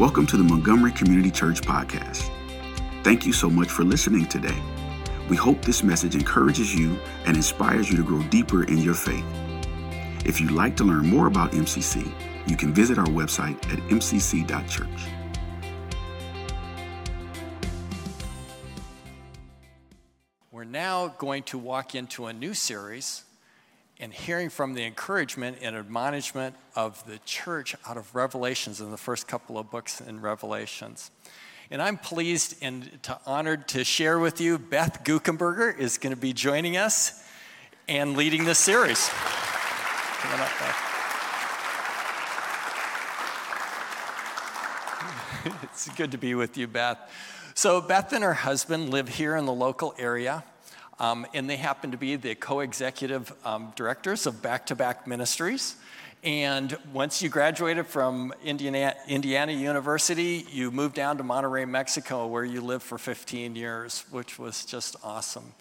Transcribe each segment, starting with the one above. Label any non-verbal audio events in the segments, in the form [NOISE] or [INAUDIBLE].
Welcome to the Montgomery Community Church Podcast. Thank you so much for listening today. We hope this message encourages you and inspires you to grow deeper in your faith. If you'd like to learn more about MCC, you can visit our website at mcc.church. We're now going to walk into a new series and hearing from the encouragement and admonishment of the church out of Revelations in the first couple of books in Revelations. And I'm pleased and to, honored to share with you Beth Guckenberger is going to be joining us and leading this series. Come on up, Beth. [LAUGHS] it's good to be with you, Beth. So, Beth and her husband live here in the local area. Um, and they happen to be the co executive um, directors of Back2Back Ministries. And once you graduated from Indiana, Indiana, University, you moved down to Monterrey, Mexico, where you lived for 15 years, which was just awesome.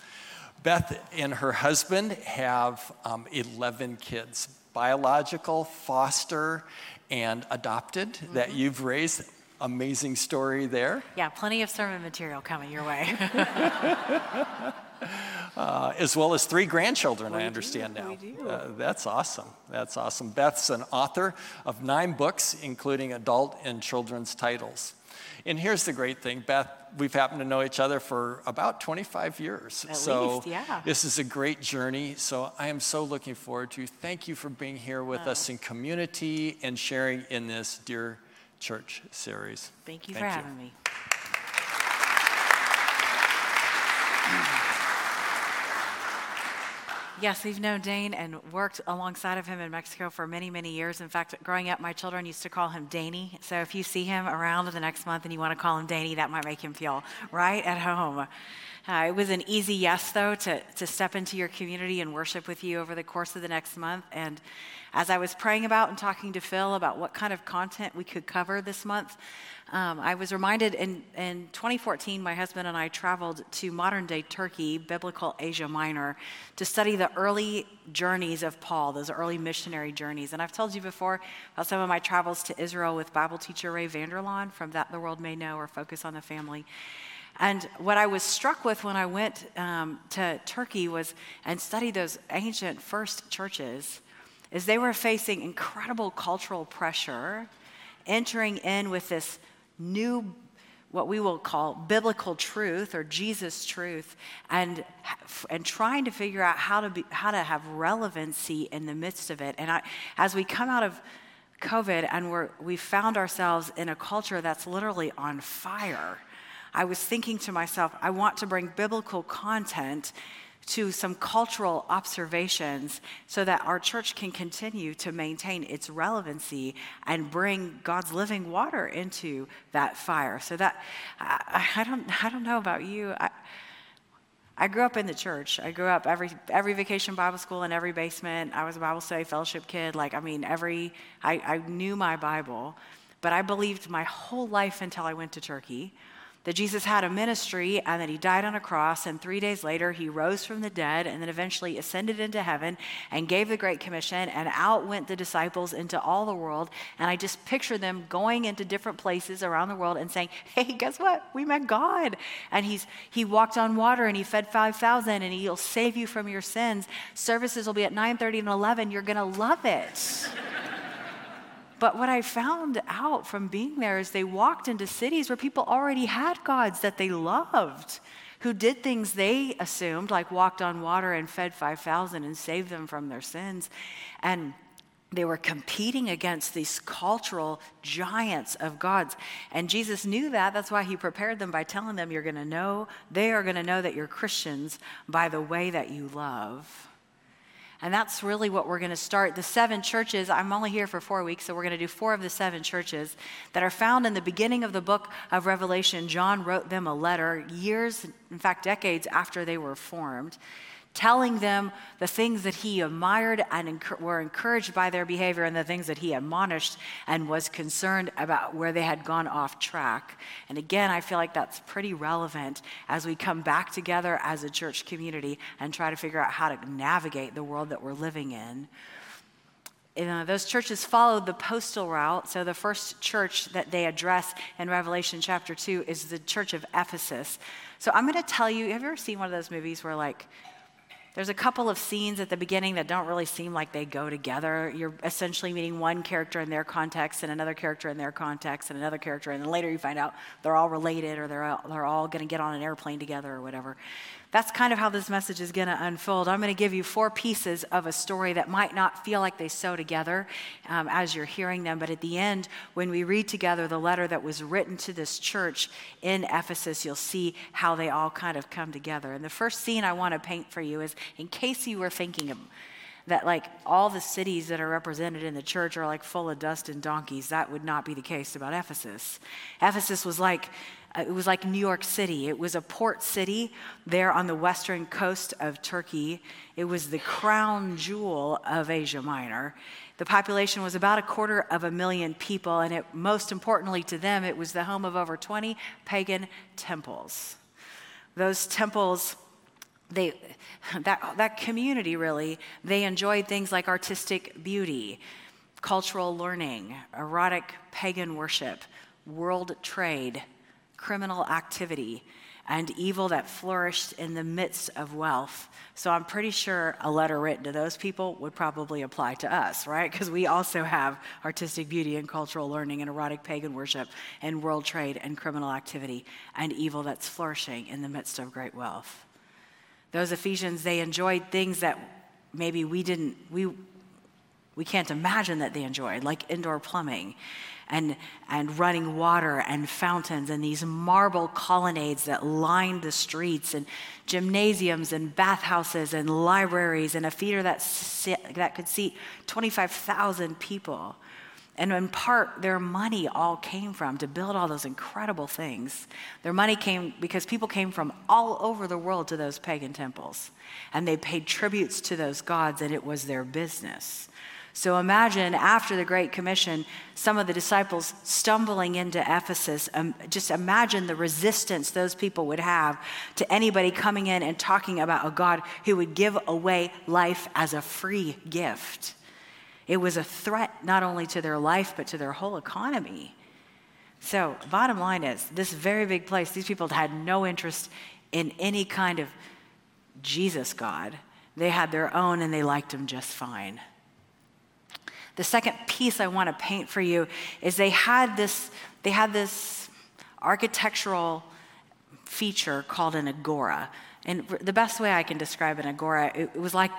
Beth and her husband have um, 11 kids biological, foster, and adopted mm-hmm. that you've raised. Amazing story there. Yeah, plenty of sermon material coming your way. [LAUGHS] [LAUGHS] [LAUGHS] uh, as well as three grandchildren, we I understand do, now. Uh, that's awesome. That's awesome. Beth's an author of nine books, including adult and children's titles. And here's the great thing, Beth, we've happened to know each other for about 25 years. At so least, yeah. this is a great journey. So I am so looking forward to thank you for being here with us in community and sharing in this Dear Church series. Thank you thank for you. having me. Yes, we've known Dane and worked alongside of him in Mexico for many, many years. In fact, growing up, my children used to call him Danny. So if you see him around the next month and you want to call him Danny, that might make him feel right at home. Uh, it was an easy yes, though, to, to step into your community and worship with you over the course of the next month. And as I was praying about and talking to Phil about what kind of content we could cover this month, um, I was reminded in, in 2014, my husband and I traveled to modern day Turkey, biblical Asia Minor, to study the early journeys of Paul, those early missionary journeys. And I've told you before about some of my travels to Israel with Bible teacher Ray Vander Laan from That the World May Know or Focus on the Family. And what I was struck with when I went um, to Turkey was and studied those ancient first churches is they were facing incredible cultural pressure, entering in with this new what we will call biblical truth or Jesus truth and and trying to figure out how to be how to have relevancy in the midst of it. And I, as we come out of covid and we're we found ourselves in a culture that's literally on fire I was thinking to myself I want to bring biblical content to some cultural observations so that our church can continue to maintain its relevancy and bring God's living water into that fire. So that I, I don't I don't know about you. I, I grew up in the church. I grew up every every vacation Bible school in every basement. I was a Bible study fellowship kid. Like I mean, every I, I knew my Bible, but I believed my whole life until I went to Turkey that Jesus had a ministry and that he died on a cross, and three days later he rose from the dead and then eventually ascended into heaven and gave the Great Commission, and out went the disciples into all the world. And I just picture them going into different places around the world and saying, [LAUGHS] Hey, guess what? We met God. And he's, he walked on water and he fed 5,000 and he'll save you from your sins. Services will be at 9:30 and 11. You're going to love it. But what I found out from being there is they walked into cities where people already had gods that they loved, who did things they assumed, like walked on water and fed 5,000 and saved them from their sins. And they were competing against these cultural giants of gods. And Jesus knew that. That's why he prepared them by telling them, You're going to know, they are going to know that you're Christians by the way that you love. And that's really what we're going to start. The seven churches, I'm only here for four weeks, so we're going to do four of the seven churches that are found in the beginning of the book of Revelation. John wrote them a letter years, in fact, decades after they were formed telling them the things that he admired and were encouraged by their behavior and the things that he admonished and was concerned about where they had gone off track. And again, I feel like that's pretty relevant as we come back together as a church community and try to figure out how to navigate the world that we're living in. uh, those churches followed the postal route. So the first church that they address in Revelation chapter 2 is the church of Ephesus. So I'm going to tell you have you ever seen one of those movies where, like, there's a couple of scenes at the beginning that don't really seem like they go together. You're essentially meeting one character in their context and another character in their context and another character, and then later you find out they're all related or they're all, they're all going to get on an airplane together or whatever. That's kind of how this message is going to unfold. I'm going to give you four pieces of a story that might not feel like they sew together um, as you're hearing them, but at the end, when we read together the letter that was written to this church in Ephesus, you'll see how they all kind of come together. And the first scene I want to paint for you is in case you were thinking of that like all the cities that are represented in the church are like full of dust and donkeys. That would not be the case about Ephesus. Ephesus was like uh, it was like New York City. It was a port city there on the western coast of Turkey. It was the crown jewel of Asia Minor. The population was about a quarter of a million people, and it, most importantly to them, it was the home of over 20 pagan temples. Those temples, they, that, that community really, they enjoyed things like artistic beauty, cultural learning, erotic pagan worship, world trade, criminal activity and evil that flourished in the midst of wealth. So I'm pretty sure a letter written to those people would probably apply to us, right? Because we also have artistic beauty and cultural learning and erotic pagan worship and world trade and criminal activity and evil that's flourishing in the midst of great wealth. Those Ephesians, they enjoyed things that maybe we didn't, we, we can't imagine that they enjoyed, like indoor plumbing and, and running water and fountains and these marble colonnades that lined the streets and gymnasiums and bathhouses and libraries and a theater that, sit, that could seat 25,000 people. And in part, their money all came from to build all those incredible things. Their money came because people came from all over the world to those pagan temples. And they paid tributes to those gods, and it was their business. So imagine after the Great Commission, some of the disciples stumbling into Ephesus. Um, just imagine the resistance those people would have to anybody coming in and talking about a God who would give away life as a free gift. It was a threat not only to their life, but to their whole economy. So, bottom line is, this very big place, these people had no interest in any kind of Jesus God. They had their own and they liked him just fine. The second piece I want to paint for you is they had this, they had this architectural feature called an agora. And the best way I can describe an agora, it, it was like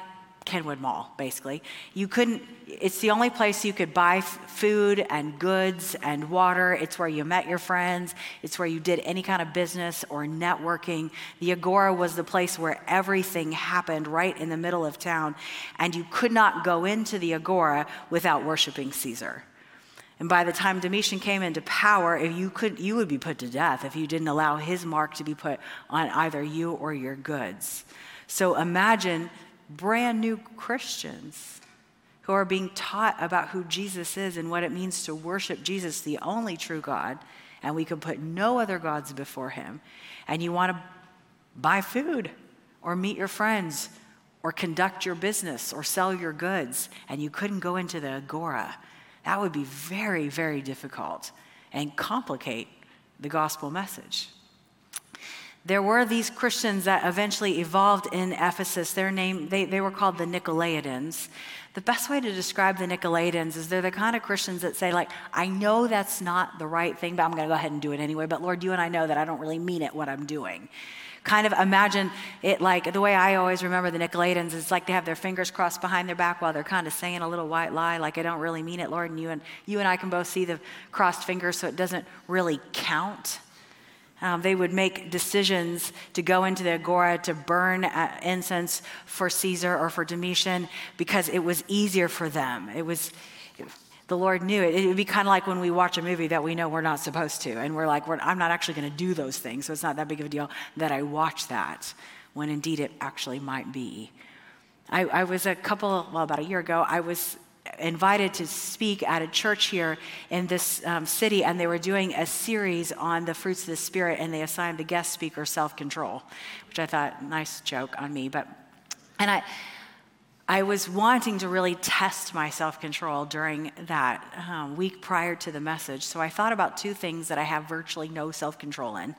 Kenwood Mall, basically. You couldn't, it's the only place you could buy f- food and goods and water. It's where you met your friends. It's where you did any kind of business or networking. The Agora was the place where everything happened right in the middle of town. And you could not go into the Agora without worshiping Caesar. And by the time Domitian came into power, if you could, you would be put to death if you didn't allow his mark to be put on either you or your goods. So imagine brand new Christians who are being taught about who Jesus is and what it means to worship Jesus, the only true God, and we can put no other gods before him. And you want to buy food or meet your friends or conduct your business or sell your goods, and you couldn't go into the agora. That would be very, very difficult and complicate the gospel message. There were these Christians that eventually evolved in Ephesus. Their name, they, they were called the Nicolaitans. The best way to describe the Nicolaitans is they're the kind of Christians that say, like, I know that's not the right thing, but I'm going to go ahead and do it anyway. But Lord, you and I know that I don't really mean it what I'm doing. Kind of imagine it like the way I always remember the Nicolaitans is like they have their fingers crossed behind their back while they're kind of saying a little white lie, like I don't really mean it, Lord. And you and you and I can both see the crossed fingers, so it doesn't really count. Um, they would make decisions to go into the agora to burn uh, incense for Caesar or for Domitian because it was easier for them. It was, the Lord knew it. It would be kind of like when we watch a movie that we know we're not supposed to, and we're like, we're, I'm not actually going to do those things, so it's not that big of a deal that I watch that, when indeed it actually might be. I, I was a couple, well, about a year ago, I was invited to speak at a church here in this um, city, and they were doing a series on the fruits of the Spirit, and they assigned the guest speaker self control, which I thought, nice joke on me. But, and I, I was wanting to really test my self control during that um, week prior to the message. So I thought about two things that I have virtually no self control in,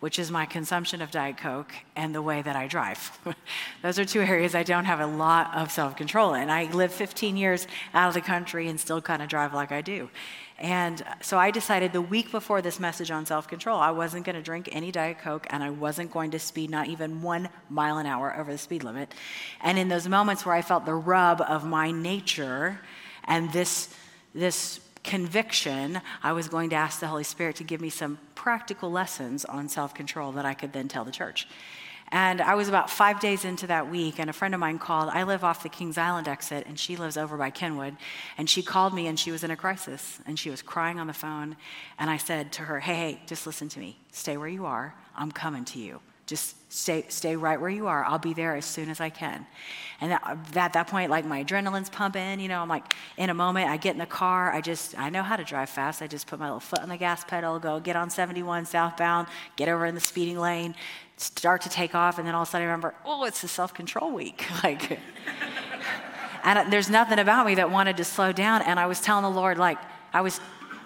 which is my consumption of Diet Coke and the way that I drive. [LAUGHS] Those are two areas I don't have a lot of self control in. I lived 15 years out of the country and still kind of drive like I do. And so I decided the week before this message on self control, I wasn't going to drink any Diet Coke and I wasn't going to speed not even one mile an hour over the speed limit. And in those moments where I felt the rub of my nature and this, this conviction, I was going to ask the Holy Spirit to give me some practical lessons on self control that I could then tell the church. And I was about five days into that week, and a friend of mine called. I live off the Kings Island exit, and she lives over by Kenwood. And she called me, and she was in a crisis, and she was crying on the phone. And I said to her, Hey, hey, just listen to me. Stay where you are. I'm coming to you. Just stay, stay right where you are. I'll be there as soon as I can. And that, at that point, like my adrenaline's pumping, you know, I'm like in a moment, I get in the car. I just, I know how to drive fast. I just put my little foot on the gas pedal, go get on 71 southbound, get over in the speeding lane, start to take off, and then all of a sudden I remember, oh, it's the self control week. [LAUGHS] like, [LAUGHS] and there's nothing about me that wanted to slow down. And I was telling the Lord, like, I was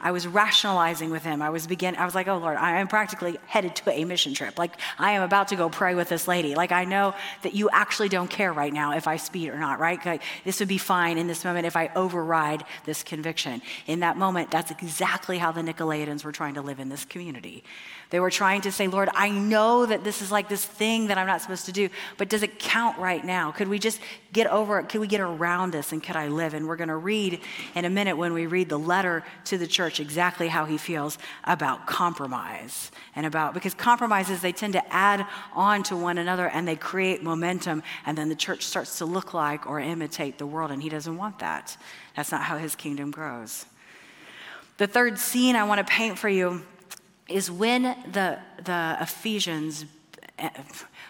I was rationalizing with him. I was begin I was like, "Oh Lord, I am practically headed to a mission trip. Like I am about to go pray with this lady. Like I know that you actually don't care right now if I speed or not, right? Like, this would be fine in this moment if I override this conviction. In that moment, that's exactly how the Nicolaitans were trying to live in this community. They were trying to say, Lord, I know that this is like this thing that I'm not supposed to do, but does it count right now? Could we just get over it? Could we get around this and could I live? And we're going to read in a minute when we read the letter to the church exactly how he feels about compromise and about, because compromises, they tend to add on to one another and they create momentum, and then the church starts to look like or imitate the world, and he doesn't want that. That's not how his kingdom grows. The third scene I want to paint for you is when the, the Ephesians, eh,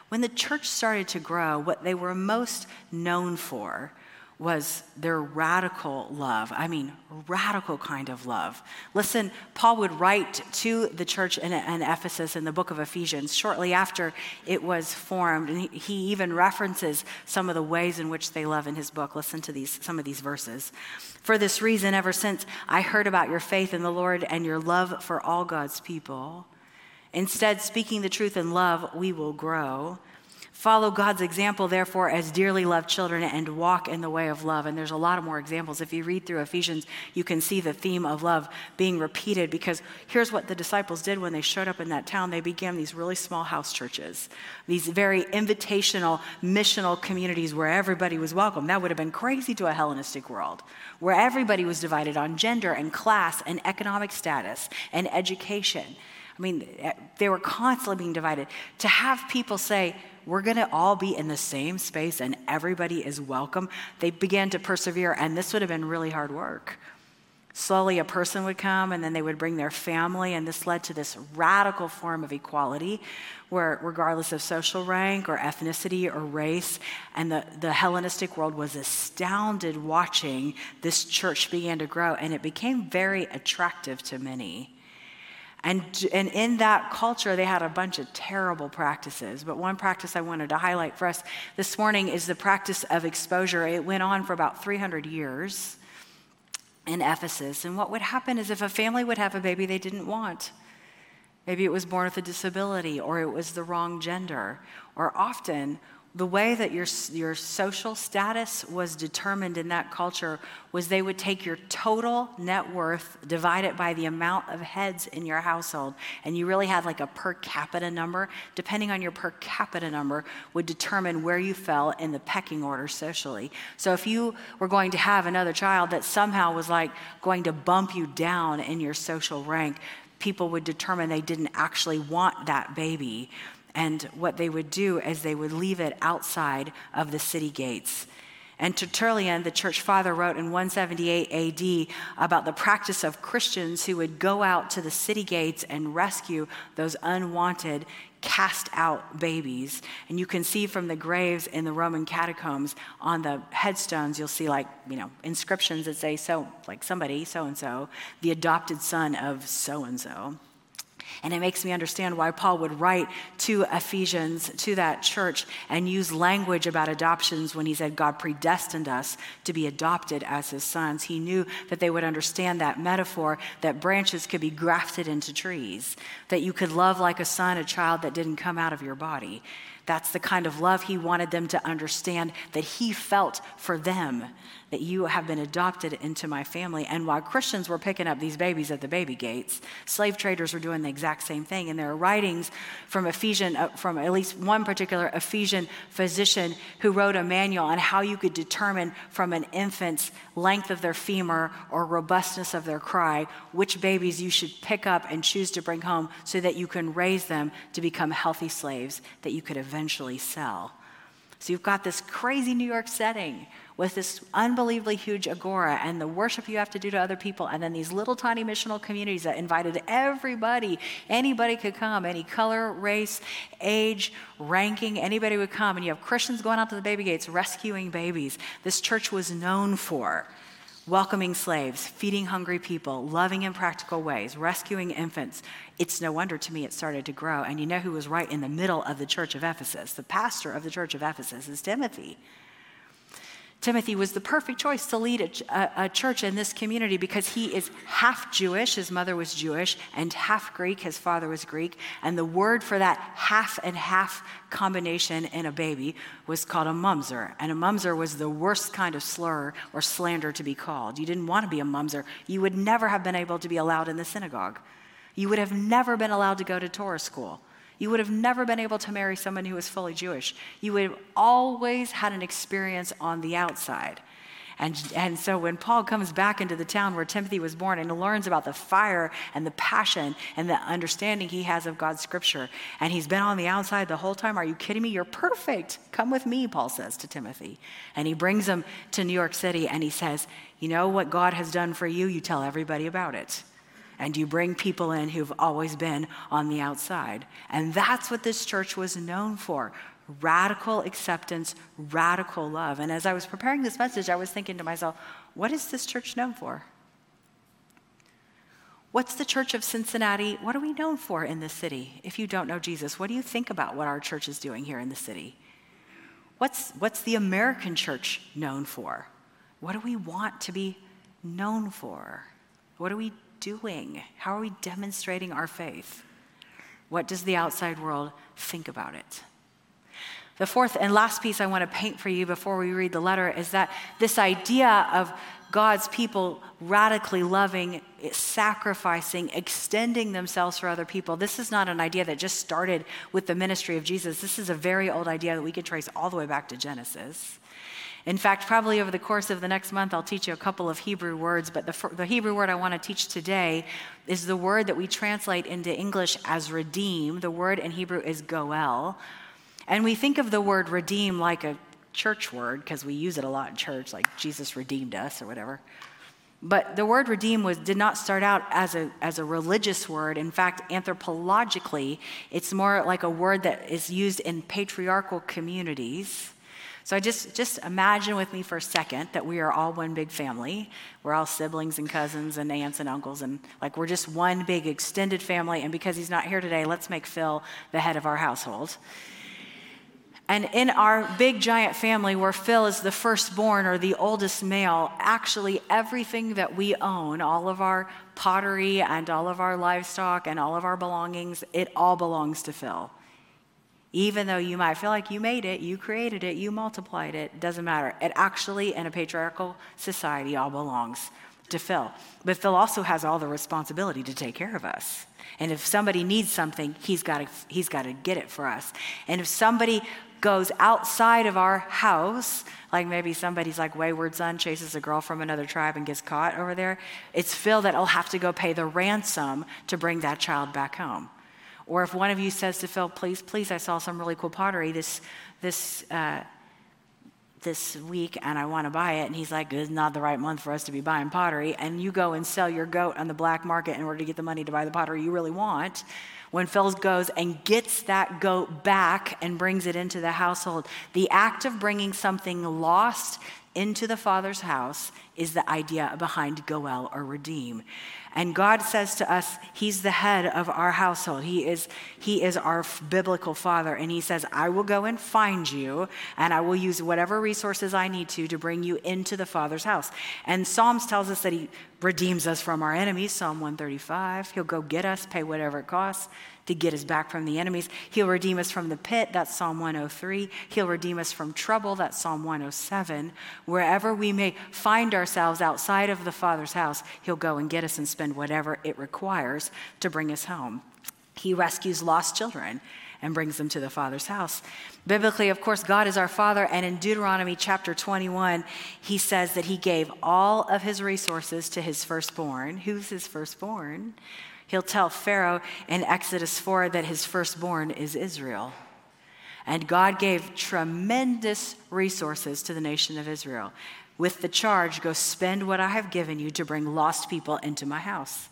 when the church started to grow, what they were most known for was their radical love. I mean, radical kind of love. Listen, Paul would write to the church in, in, Ephesus in the book of Ephesians shortly after it was formed, and he, he even references some of the ways in which they love in his book. Listen to these, some of these verses. For this reason, ever since I heard about your faith in the Lord and your love for all God's people, instead, speaking the truth in love, we will grow. Follow God's example, therefore, as dearly loved children, and walk in the way of love. And there's a lot of more examples. If you read through Ephesians, you can see the theme of love being repeated because here's what the disciples did when they showed up in that town. They began these really small house churches, these very invitational, missional communities where everybody was welcome. That would have been crazy to a Hellenistic world, where everybody was divided on gender and class and economic status and education. I mean, they were constantly being divided. To have people say, we're going to all be in the same space and everybody is welcome, they began to persevere, and this would have been really hard work. Slowly, a person would come and then they would bring their family, and this led to this radical form of equality where, regardless of social rank or ethnicity or race, and the, the Hellenistic world was astounded watching this church began to grow, and it became very attractive to many. And, and in that culture, they had a bunch of terrible practices. But one practice I wanted to highlight for us this morning is the practice of exposure. It went on for about 300 years in Ephesus. And what would happen is if a family would have a baby they didn't want, maybe it was born with a disability or it was the wrong gender, or often the way that your, your social status was determined in that culture was they would take your total net worth, divide it by the amount of heads in your household, and you really had like a per capita number. Depending on your per capita number, would determine where you fell in the pecking order socially. So if you were going to have another child that somehow was like going to bump you down in your social rank, people would determine they didn't actually want that baby and what they would do is they would leave it outside of the city gates. And Tertullian, the church father, wrote in 178 AD about the practice of Christians who would go out to the city gates and rescue those unwanted, cast out babies. And you can see from the graves in the Roman catacombs on the headstones, you'll see like, you know, inscriptions that say, so, like somebody, so and so, the adopted son of so and so. And it makes me understand why Paul would write to Ephesians, to that church, and use language about adoptions when he said God predestined us to be adopted as his sons. He knew that they would understand that metaphor that branches could be grafted into trees, that you could love like a son, a child that didn't come out of your body. That's the kind of love he wanted them to understand that he felt for them that you have been adopted into my family. And while Christians were picking up these babies at the baby gates, slave traders were doing the exact same thing. And there are writings from Ephesian, uh, from at least one particular Ephesian physician who wrote a manual on how you could determine from an infant's length of their femur or robustness of their cry which babies you should pick up and choose to bring home so that you can raise them to become healthy slaves that you could eventually sell. So you've got this crazy New York setting with this unbelievably huge agora and the worship you have to do to other people, and then these little tiny missional communities that invited everybody. Anybody could come, any color, race, age, ranking, anybody would come. And you have Christians going out to the baby gates rescuing babies. This church was known for welcoming slaves, feeding hungry people, loving in practical ways, rescuing infants. It's no wonder to me it started to grow. And you know who was right in the middle of the church of Ephesus? The pastor of the church of Ephesus is Timothy. Timothy was the perfect choice to lead a, a, church in this community because he is half Jewish, his mother was Jewish, and half Greek, his father was Greek. And the word for that half and half combination in a baby was called a mumser. And a mumser was the worst kind of slur or slander to be called. You didn't want to be a mumser. You would never have been able to be allowed in the synagogue. You would have never been allowed to go to Torah school. You would have never been able to marry someone who was fully Jewish. You would have always had an experience on the outside. And, and so when Paul comes back into the town where Timothy was born and learns about the fire and the passion and the understanding he has of God's scripture, and he's been on the outside the whole time, are you kidding me? You're perfect. Come with me, Paul says to Timothy. And he brings him to New York City and he says, You know what God has done for you? You tell everybody about it and you bring people in who've always been on the outside. And that's what this church was known for radical acceptance, radical love. And as I was preparing this message, I was thinking to myself, what is this church known for? What's the Church of Cincinnati? What are we known for in this city? If you don't know Jesus, what do you think about what our church is doing here in the city? What's, what's the American church known for? What do we want to be known for? What do we doing? How are we demonstrating our faith? What does the outside world think about it? The fourth and last piece I want to paint for you before we read the letter is that this idea of God's people radically loving, sacrificing, extending themselves for other people. This is not an idea that just started with the ministry of Jesus. This is a very old idea that we can trace all the way back to Genesis. In fact, probably over the course of the next month, I'll teach you a couple of Hebrew words, but the, the Hebrew word I want to teach today is the word that we translate into English as redeem. The word in Hebrew is goel. And we think of the word redeem like a church word because we use it a lot in church, like Jesus redeemed us or whatever. But the word redeem was, did not start out as a, as a religious word. In fact, anthropologically, it's more like a word that is used in patriarchal communities so I just just imagine with me for a second that we are all one big family. We're all siblings and cousins and aunts and uncles and like we're just one big extended family and because he's not here today, let's make Phil the head of our household. And in our big giant family, where Phil is the firstborn or the oldest male, actually everything that we own, all of our pottery and all of our livestock and all of our belongings, it all belongs to Phil. Even though you might feel like you made it, you created it, you multiplied it, doesn't matter. It actually, in a patriarchal society, all belongs to Phil. But Phil also has all the responsibility to take care of us. And if somebody needs something, he's got to he's got to get it for us. And if somebody goes outside of our house, like maybe somebody's like wayward son chases a girl from another tribe and gets caught over there, it's Phil that'll have to go pay the ransom to bring that child back home. Or if one of you says to Phil, please, please, I saw some really cool pottery this, this, uh, this week and I want to buy it. And he's like, it's not the right month for us to be buying pottery. And you go and sell your goat on the black market in order to get the money to buy the pottery you really want. When Phil goes and gets that goat back and brings it into the household, the act of bringing something lost into the Father's house is the idea behind Goel or redeem. And God says to us, He's the head of our household. He is, he is our biblical father. And He says, I will go and find you, and I will use whatever resources I need to to bring you into the Father's house. And Psalms tells us that He redeems us from our enemies, Psalm 135. He'll go get us, pay whatever it costs to get us back from the enemies. He'll redeem us from the pit, that's Psalm 103. He'll redeem us from trouble, that's Psalm 107. Wherever we may find ourselves outside of the Father's house, He'll go and get us and spend whatever it requires to bring us home. He rescues lost children and brings them to the Father's house. Biblically, of course, God is our Father, and in Deuteronomy chapter 21, he says that he gave all of his resources to his firstborn. Who's his firstborn? He'll tell Pharaoh in Exodus 4 that his firstborn is Israel. And God gave tremendous resources to the nation of Israel with the charge go spend what I have given you to bring lost people into my house.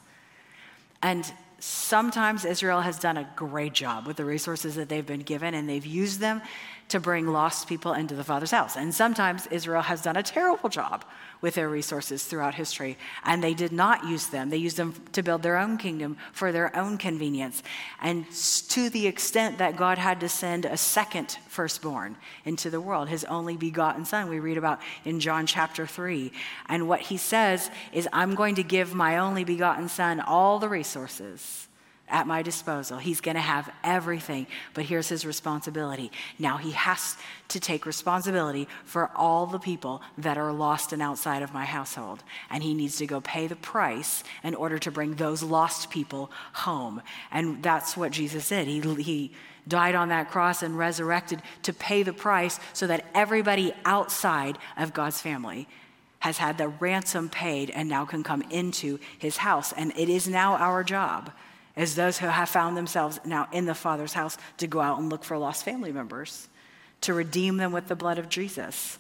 And sometimes Israel has done a great job with the resources that they've been given, and they've used them to bring lost people into the Father's house. And sometimes Israel has done a terrible job with their resources throughout history, and they did not use them. They used them to build their own kingdom for their own convenience. And to the extent that God had to send a second firstborn into the world, his only begotten son, we read about in John chapter 3. And what he says is, I'm going to give my only begotten son all the resources at my disposal. He's going to have everything, but here's his responsibility. Now he has to take responsibility for all the people that are lost and outside of my household. And he needs to go pay the price in order to bring those lost people home. And that's what Jesus did. He, he died on that cross and resurrected to pay the price so that everybody outside of God's family has had the ransom paid and now can come into his house. And it is now our job as those who have found themselves now in the Father's house to go out and look for lost family members, to redeem them with the blood of Jesus.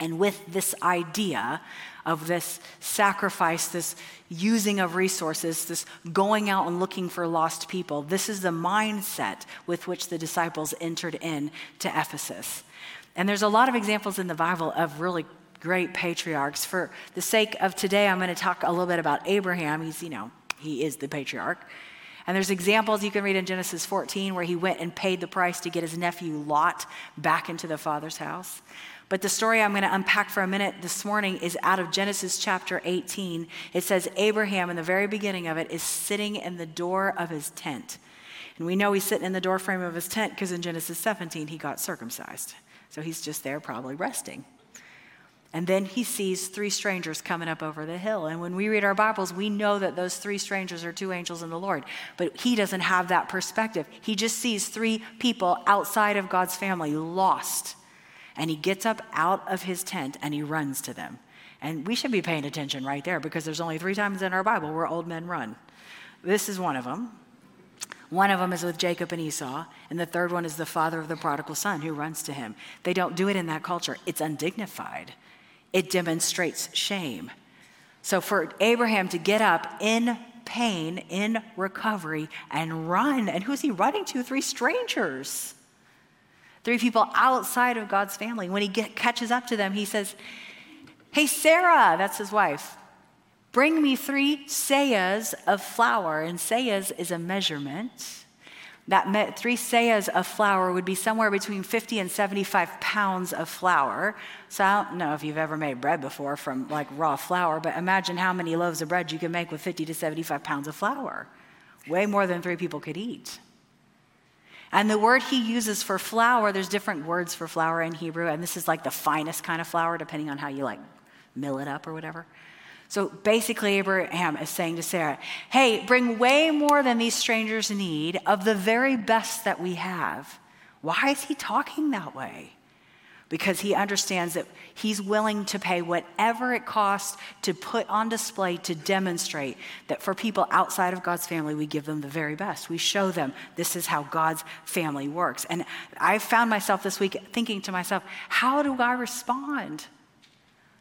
And with this idea of this sacrifice, this using of resources, this going out and looking for lost people, this is the mindset with which the disciples entered in to Ephesus. And there's a lot of examples in the Bible of really great patriarchs. For the sake of today, I'm going to talk a little bit about Abraham. He's, you know, he is the patriarch. And there's examples you can read in Genesis 14 where he went and paid the price to get his nephew Lot back into the father's house. But the story I'm going to unpack for a minute this morning is out of Genesis chapter 18. It says Abraham, in the very beginning of it, is sitting in the door of his tent. And we know he's sitting in the doorframe of his tent because in Genesis 17 he got circumcised. So he's just there probably resting. And then he sees three strangers coming up over the hill. And when we read our Bibles, we know that those three strangers are two angels in the Lord. But he doesn't have that perspective. He just sees three people outside of God's family lost. And he gets up out of his tent and he runs to them. And we should be paying attention right there because there's only three times in our Bible where old men run. This is one of them. One of them is with Jacob and Esau, and the third one is the father of the prodigal son who runs to him. They don't do it in that culture, it's undignified it demonstrates shame. So for Abraham to get up in pain, in recovery, and run, and who's he running to? Three strangers. Three people outside of God's family. When he get, catches up to them, he says, Hey, Sarah, that's his wife, bring me three seahs of flour. And seahs is a measurement that three seahs of flour would be somewhere between 50 and 75 pounds of flour. So I don't know if you've ever made bread before from like raw flour, but imagine how many loaves of bread you can make with 50 to 75 pounds of flour. Way more than three people could eat. And the word he uses for flour, there's different words for flour in Hebrew, and this is like the finest kind of flour, depending on how you like mill it up or whatever. So basically, Abraham is saying to Sarah, Hey, bring way more than these strangers need of the very best that we have. Why is he talking that way? Because he understands that he's willing to pay whatever it costs to put on display to demonstrate that for people outside of God's family, we give them the very best. We show them this is how God's family works. And I found myself this week thinking to myself, how do I respond?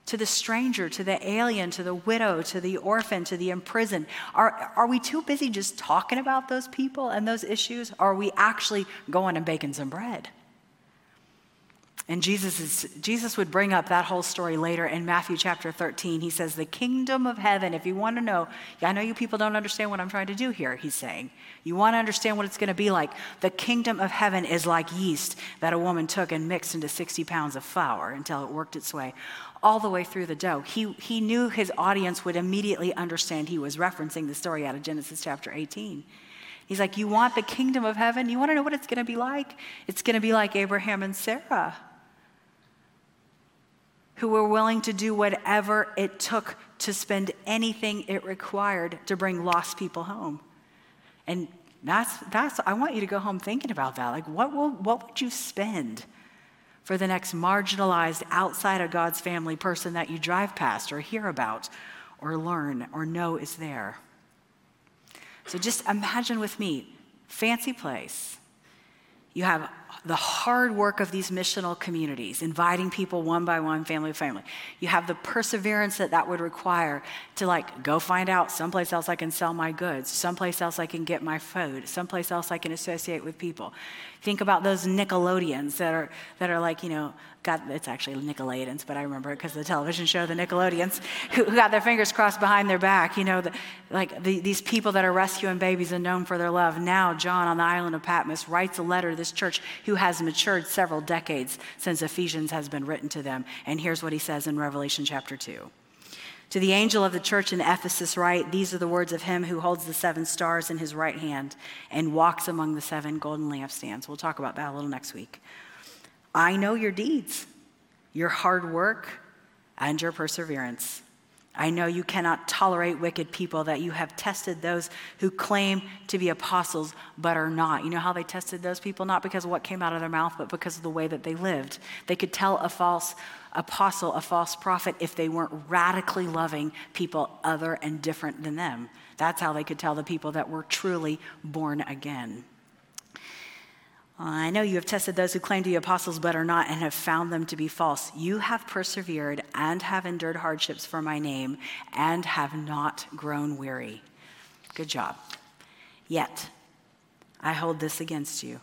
To the stranger, to the alien, to the widow, to the orphan, to the imprisoned? Are, are we too busy just talking about those people and those issues? Or are we actually going and baking some bread? And Jesus, is, Jesus would bring up that whole story later in Matthew chapter 13. He says, The kingdom of heaven, if you want to know, I know you people don't understand what I'm trying to do here, he's saying. You want to understand what it's going to be like. The kingdom of heaven is like yeast that a woman took and mixed into 60 pounds of flour until it worked its way all the way through the dough. He, he knew his audience would immediately understand he was referencing the story out of Genesis chapter 18. He's like, You want the kingdom of heaven? You want to know what it's going to be like? It's going to be like Abraham and Sarah who were willing to do whatever it took to spend anything it required to bring lost people home. And that's, that's I want you to go home thinking about that. Like, what, will, what would you spend for the next marginalized, outside of God's family person that you drive past or hear about or learn or know is there? So just imagine with me fancy place. You have the hard work of these missional communities, inviting people one by one, family by family. You have the perseverance that that would require to like go find out someplace else I can sell my goods, someplace else I can get my food, someplace else I can associate with people. Think about those Nickelodeons that are that are like you know got it's actually Nicolaitans, but I remember it because the television show, the Nickelodeons, who, [LAUGHS] who, got their fingers crossed behind their back. You know, the, like the, these people that are rescuing babies and known for their love. Now, John on the island of Patmos writes a letter to this church who has matured several decades since Ephesians has been written to them. And here's what he says in Revelation chapter 2. To the angel of the church in Ephesus, write These are the words of him who holds the seven stars in his right hand and walks among the seven golden lampstands. We'll talk about that a little next week. I know your deeds, your hard work, and your perseverance. I know you cannot tolerate wicked people, that you have tested those who claim to be apostles but are not. You know how they tested those people? Not because of what came out of their mouth, but because of the way that they lived. They could tell a false apostle, a false prophet, if they weren't radically loving people other and different than them. That's how they could tell the people that were truly born again. I know you have tested those who claim to be apostles but are not and have found them to be false. You have persevered and have endured hardships for my name and have not grown weary. Good job. Yet, I hold this against you.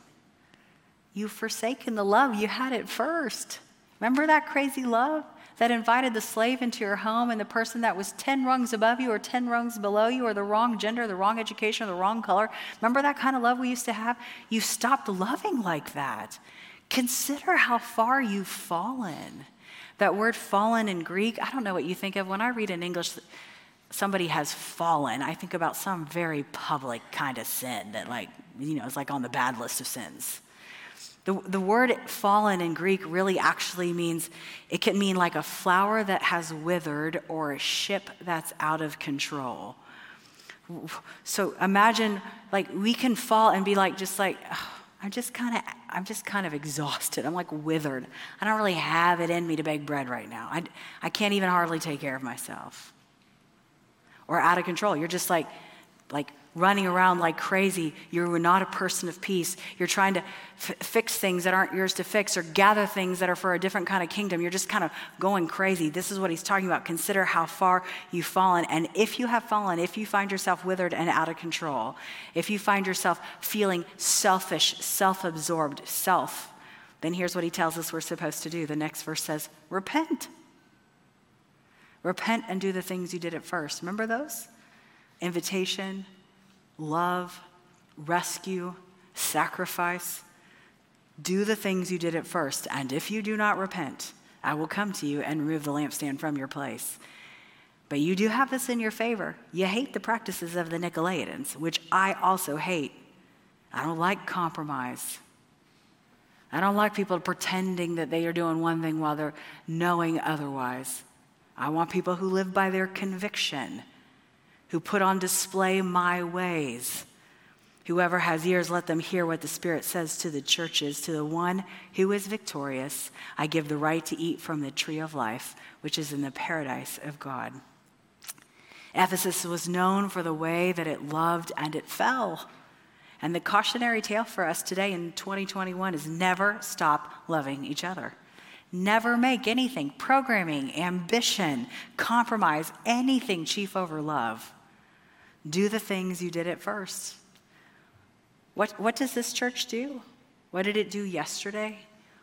You've forsaken the love you had at first. Remember that crazy love? That invited the slave into your home and the person that was 10 rungs above you or 10 rungs below you or the wrong gender, the wrong education, or the wrong color. Remember that kind of love we used to have? You stopped loving like that. Consider how far you've fallen. That word fallen in Greek, I don't know what you think of. When I read in English, somebody has fallen, I think about some very public kind of sin that, like, you know, is like on the bad list of sins. The, the word fallen in Greek really actually means, it can mean like a flower that has withered or a ship that's out of control. So imagine like we can fall and be like, just like, oh, I'm just kind of, I'm just kind of exhausted. I'm like withered. I don't really have it in me to bake bread right now. I, I can't even hardly take care of myself. Or out of control. You're just like, like running around like crazy. You're not a person of peace. You're trying to f- fix things that aren't yours to fix or gather things that are for a different kind of kingdom. You're just kind of going crazy. This is what he's talking about. Consider how far you've fallen. And if you have fallen, if you find yourself withered and out of control, if you find yourself feeling selfish, self absorbed, self, then here's what he tells us we're supposed to do. The next verse says, Repent. Repent and do the things you did at first. Remember those? Invitation, love, rescue, sacrifice. Do the things you did at first, and if you do not repent, I will come to you and remove the lampstand from your place. But you do have this in your favor. You hate the practices of the Nicolaitans, which I also hate. I don't like compromise. I don't like people pretending that they are doing one thing while they're knowing otherwise. I want people who live by their conviction who put on display my ways. Whoever has ears, let them hear what the Spirit says to the churches. To the one who is victorious, I give the right to eat from the tree of life, which is in the paradise of God. Ephesus was known for the way that it loved and it fell. And the cautionary tale for us today in 2021 is never stop loving each other. Never make anything, programming, ambition, compromise, anything chief over love. Do the things you did at first. What, what does this church do? What did it do yesterday?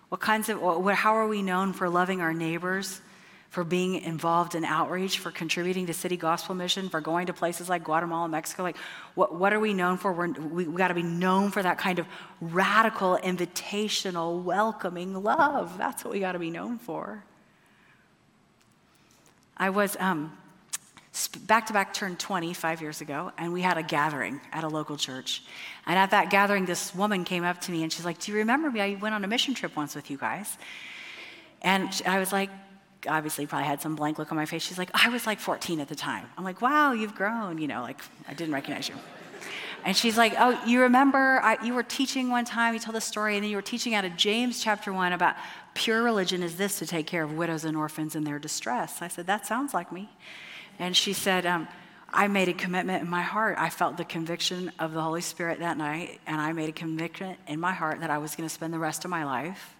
What kinds of, how are we known for loving our neighbors, for being involved in outreach, for contributing to City Gospel Mission, for going to places like Guatemala, Mexico? Like, what, what are we known for? We're, we we got to be known for that kind of radical, invitational, welcoming love. That's what we got to be known for. I was um, Back2Back turned 20 five years ago, and we had a gathering at a local church. And at that gathering, this woman came up to me and she's like, Do you remember me? I went on a mission trip once with you guys. And I was like, obviously, probably had some blank look on my face. She's like, I was like 14 at the time. I'm like, Wow, you've grown. You know, like, I didn't recognize you. And she's like, Oh, you remember I, you were teaching one time, you told the story, and then you were teaching out of James chapter 1 about pure religion is this to take care of widows and orphans in their distress. I said, That sounds like me. And she said, um, I made a commitment in my heart. I felt the conviction of the Holy Spirit that night, and I made a conviction in my heart that I was going to spend the rest of my life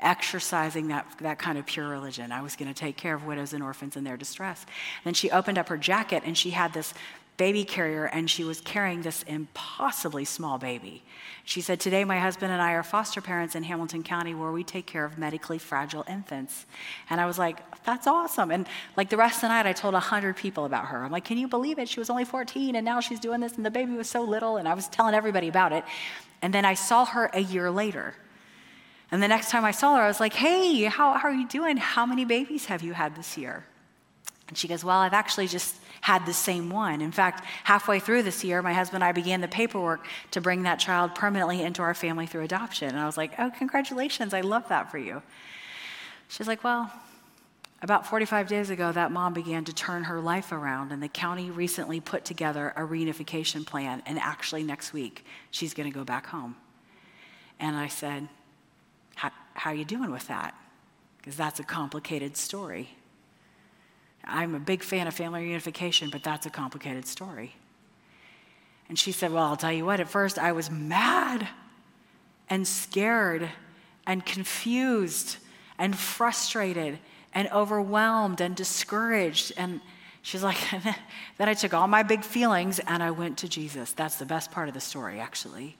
exercising that, that kind of pure religion. I was going to take care of widows and orphans in their distress. And then she opened up her jacket, and she had this baby carrier, and she was carrying this impossibly small baby. She said, Today, my husband and I are foster parents in Hamilton County where we take care of medically fragile infants. And I was like, That's awesome. And like the rest of the night, I told 100 people about her. I'm like, Can you believe it? She was only 14, and now she's doing this, and the baby was so little. And I was telling everybody about it. And then I saw her a year later. And the next time I saw her, I was like, Hey, how, how are you doing? How many babies have you had this year? And she goes, Well, I've actually just had the same one. In fact, halfway through this year, my husband and I began the paperwork to bring that child permanently into our family through adoption. And I was like, Oh, congratulations. I love that for you. She's like, Well, about 45 days ago, that mom began to turn her life around, and the county recently put together a reunification plan. And actually, next week, she's going to go back home. And I said, How are you doing with that? Because that's a complicated story. I'm a big fan of family reunification, but that's a complicated story. And she said, Well, I'll tell you what, at first I was mad and scared and confused and frustrated and overwhelmed and discouraged. And she's like, [LAUGHS] Then I took all my big feelings and I went to Jesus. That's the best part of the story, actually.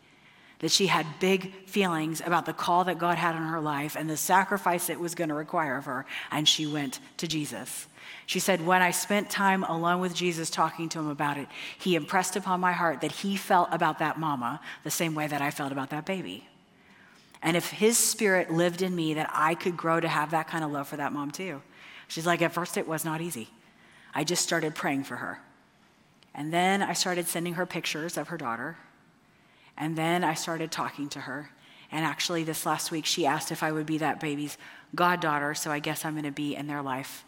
That she had big feelings about the call that God had on her life and the sacrifice it was going to require of her, and she went to Jesus. She said, When I spent time alone with Jesus talking to him about it, he impressed upon my heart that he felt about that mama the same way that I felt about that baby. And if his spirit lived in me, that I could grow to have that kind of love for that mom too. She's like, At first, it was not easy. I just started praying for her. And then I started sending her pictures of her daughter. And then I started talking to her. And actually, this last week, she asked if I would be that baby's goddaughter, so I guess I'm going to be in their life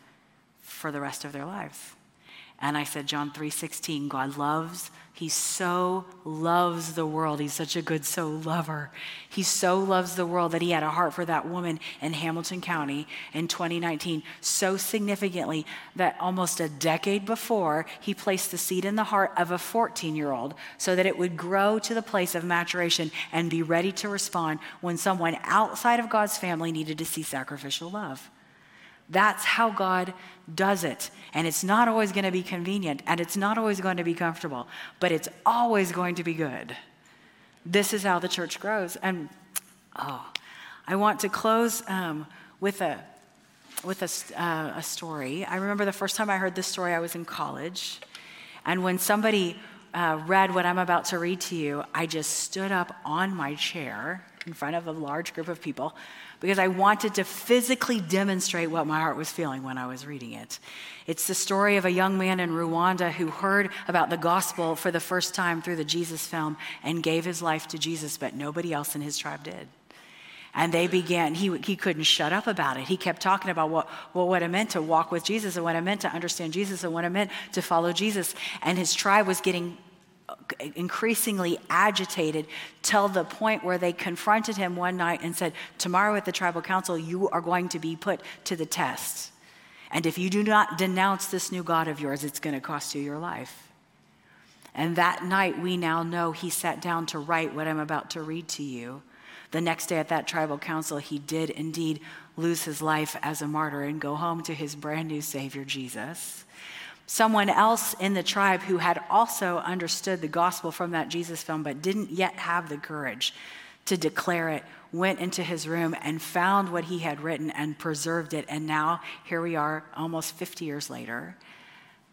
for the rest of their lives. And I said, John 3:16, God loves, he so loves the world. He's such a good so lover. He so loves the world that he had a heart for that woman in Hamilton County in 2019 so significantly that almost a decade before, he placed the seed in the heart of a 14-year-old so that it would grow to the place of maturation and be ready to respond when someone outside of God's family needed to see sacrificial love. That's how God does it. And it's not always going to be convenient and it's not always going to be comfortable, but it's always going to be good. This is how the church grows. And oh, I want to close um, with a with a, uh, a story. I remember the first time I heard this story, I was in college. And when somebody uh, read what I'm about to read to you, I just stood up on my chair in front of a large group of people because I wanted to physically demonstrate what my heart was feeling when I was reading it. It's the story of a young man in Rwanda who heard about the gospel for the first time through the Jesus film and gave his life to Jesus, but nobody else in his tribe did. And they began, he, he couldn't shut up about it. He kept talking about what, well, what it meant to walk with Jesus and what it meant to understand Jesus and what it meant to follow Jesus. And his tribe was getting increasingly agitated till the point where they confronted him one night and said, Tomorrow at the tribal council, you are going to be put to the test. And if you do not denounce this new God of yours, it's going to cost you your life. And that night, we now know he sat down to write what I'm about to read to you. The next day at that tribal council, he did indeed lose his life as a martyr and go home to his brand new Savior, Jesus someone else in the tribe who had also understood the gospel from that Jesus film but didn't yet have the courage to declare it, went into his room and found what he had written and preserved it. And now here we are, almost 50 years later.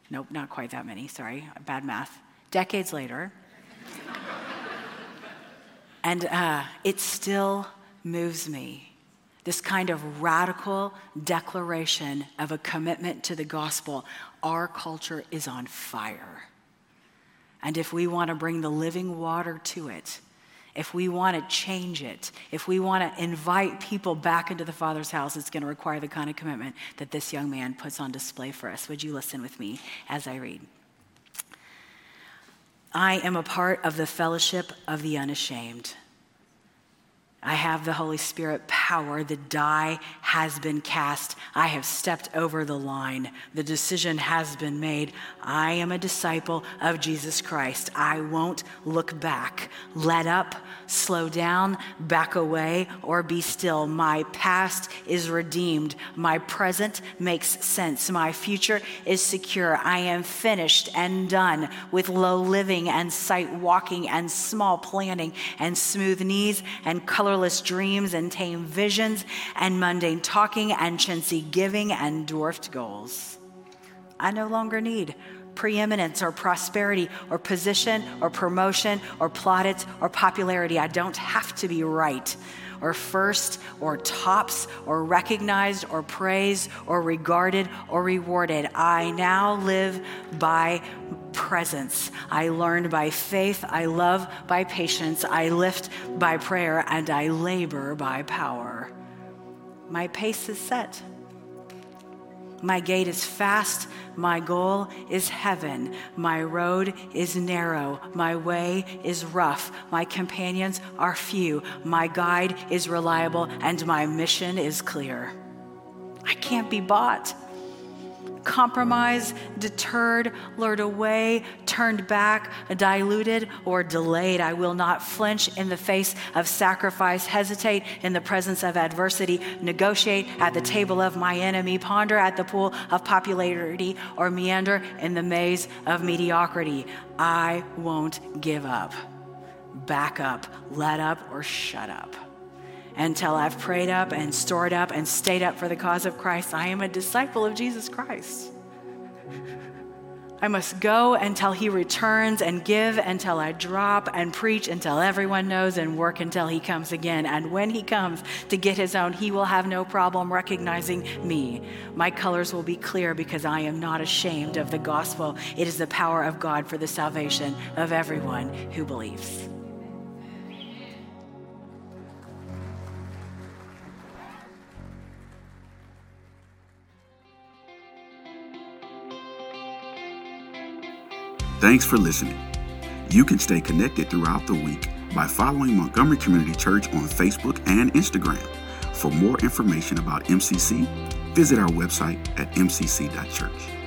Nope, not quite that many, sorry, bad math. Decades later. [LAUGHS] and uh, it still moves me. This kind of radical declaration of a commitment to the gospel. Our culture is on fire. And if we want to bring the living water to it, if we want to change it, if we want to invite people back into the Father's house, it's going to require the kind of commitment that this young man puts on display for us. Would you listen with me as I read? I am a part of the fellowship of the unashamed. I have the Holy Spirit power. The die has been cast. I have stepped over the line. The decision has been made. I am a disciple of Jesus Christ. I won't look back. Let up, slow down, back away, or be still. My past is redeemed. My present makes sense. My future is secure. I am finished and done with low living and sight walking and small planning and smooth knees and colorless dreams and tame visions and mundane talking and chintzy giving and dwarfed goals. I no longer need preeminence or prosperity or position or promotion or plaudits or popularity. I don't have to be right or first or tops or recognized or praised or regarded or rewarded. I now live by presence. I learned by faith. I love by patience. I lift by prayer and I labor by power. My pace is set. My gait is fast. My goal is heaven. My road is narrow. My way is rough. My companions are few. My guide is reliable. And my mission is clear. I can't be bought compromised, deterred, lured away, turned back, diluted, or delayed. I will not flinch in the face of sacrifice, hesitate in the presence of adversity, negotiate at the table of my enemy, ponder at the pool of popularity, or meander in the maze of mediocrity. I won't give up. Back up, let up, or shut up until I've prayed up and stored up and stayed up for the cause of Christ. I am a disciple of Jesus Christ. I must go until he returns and give until I drop and preach until everyone knows and work until he comes again. And when he comes to get his own, he will have no problem recognizing me. My colors will be clear because I am not ashamed of the gospel. It is the power of God for the salvation of everyone who believes. Thanks for listening. You can stay connected throughout the week by following Montgomery Community Church on Facebook and Instagram. For more information about MCC, visit our website at mcc.church.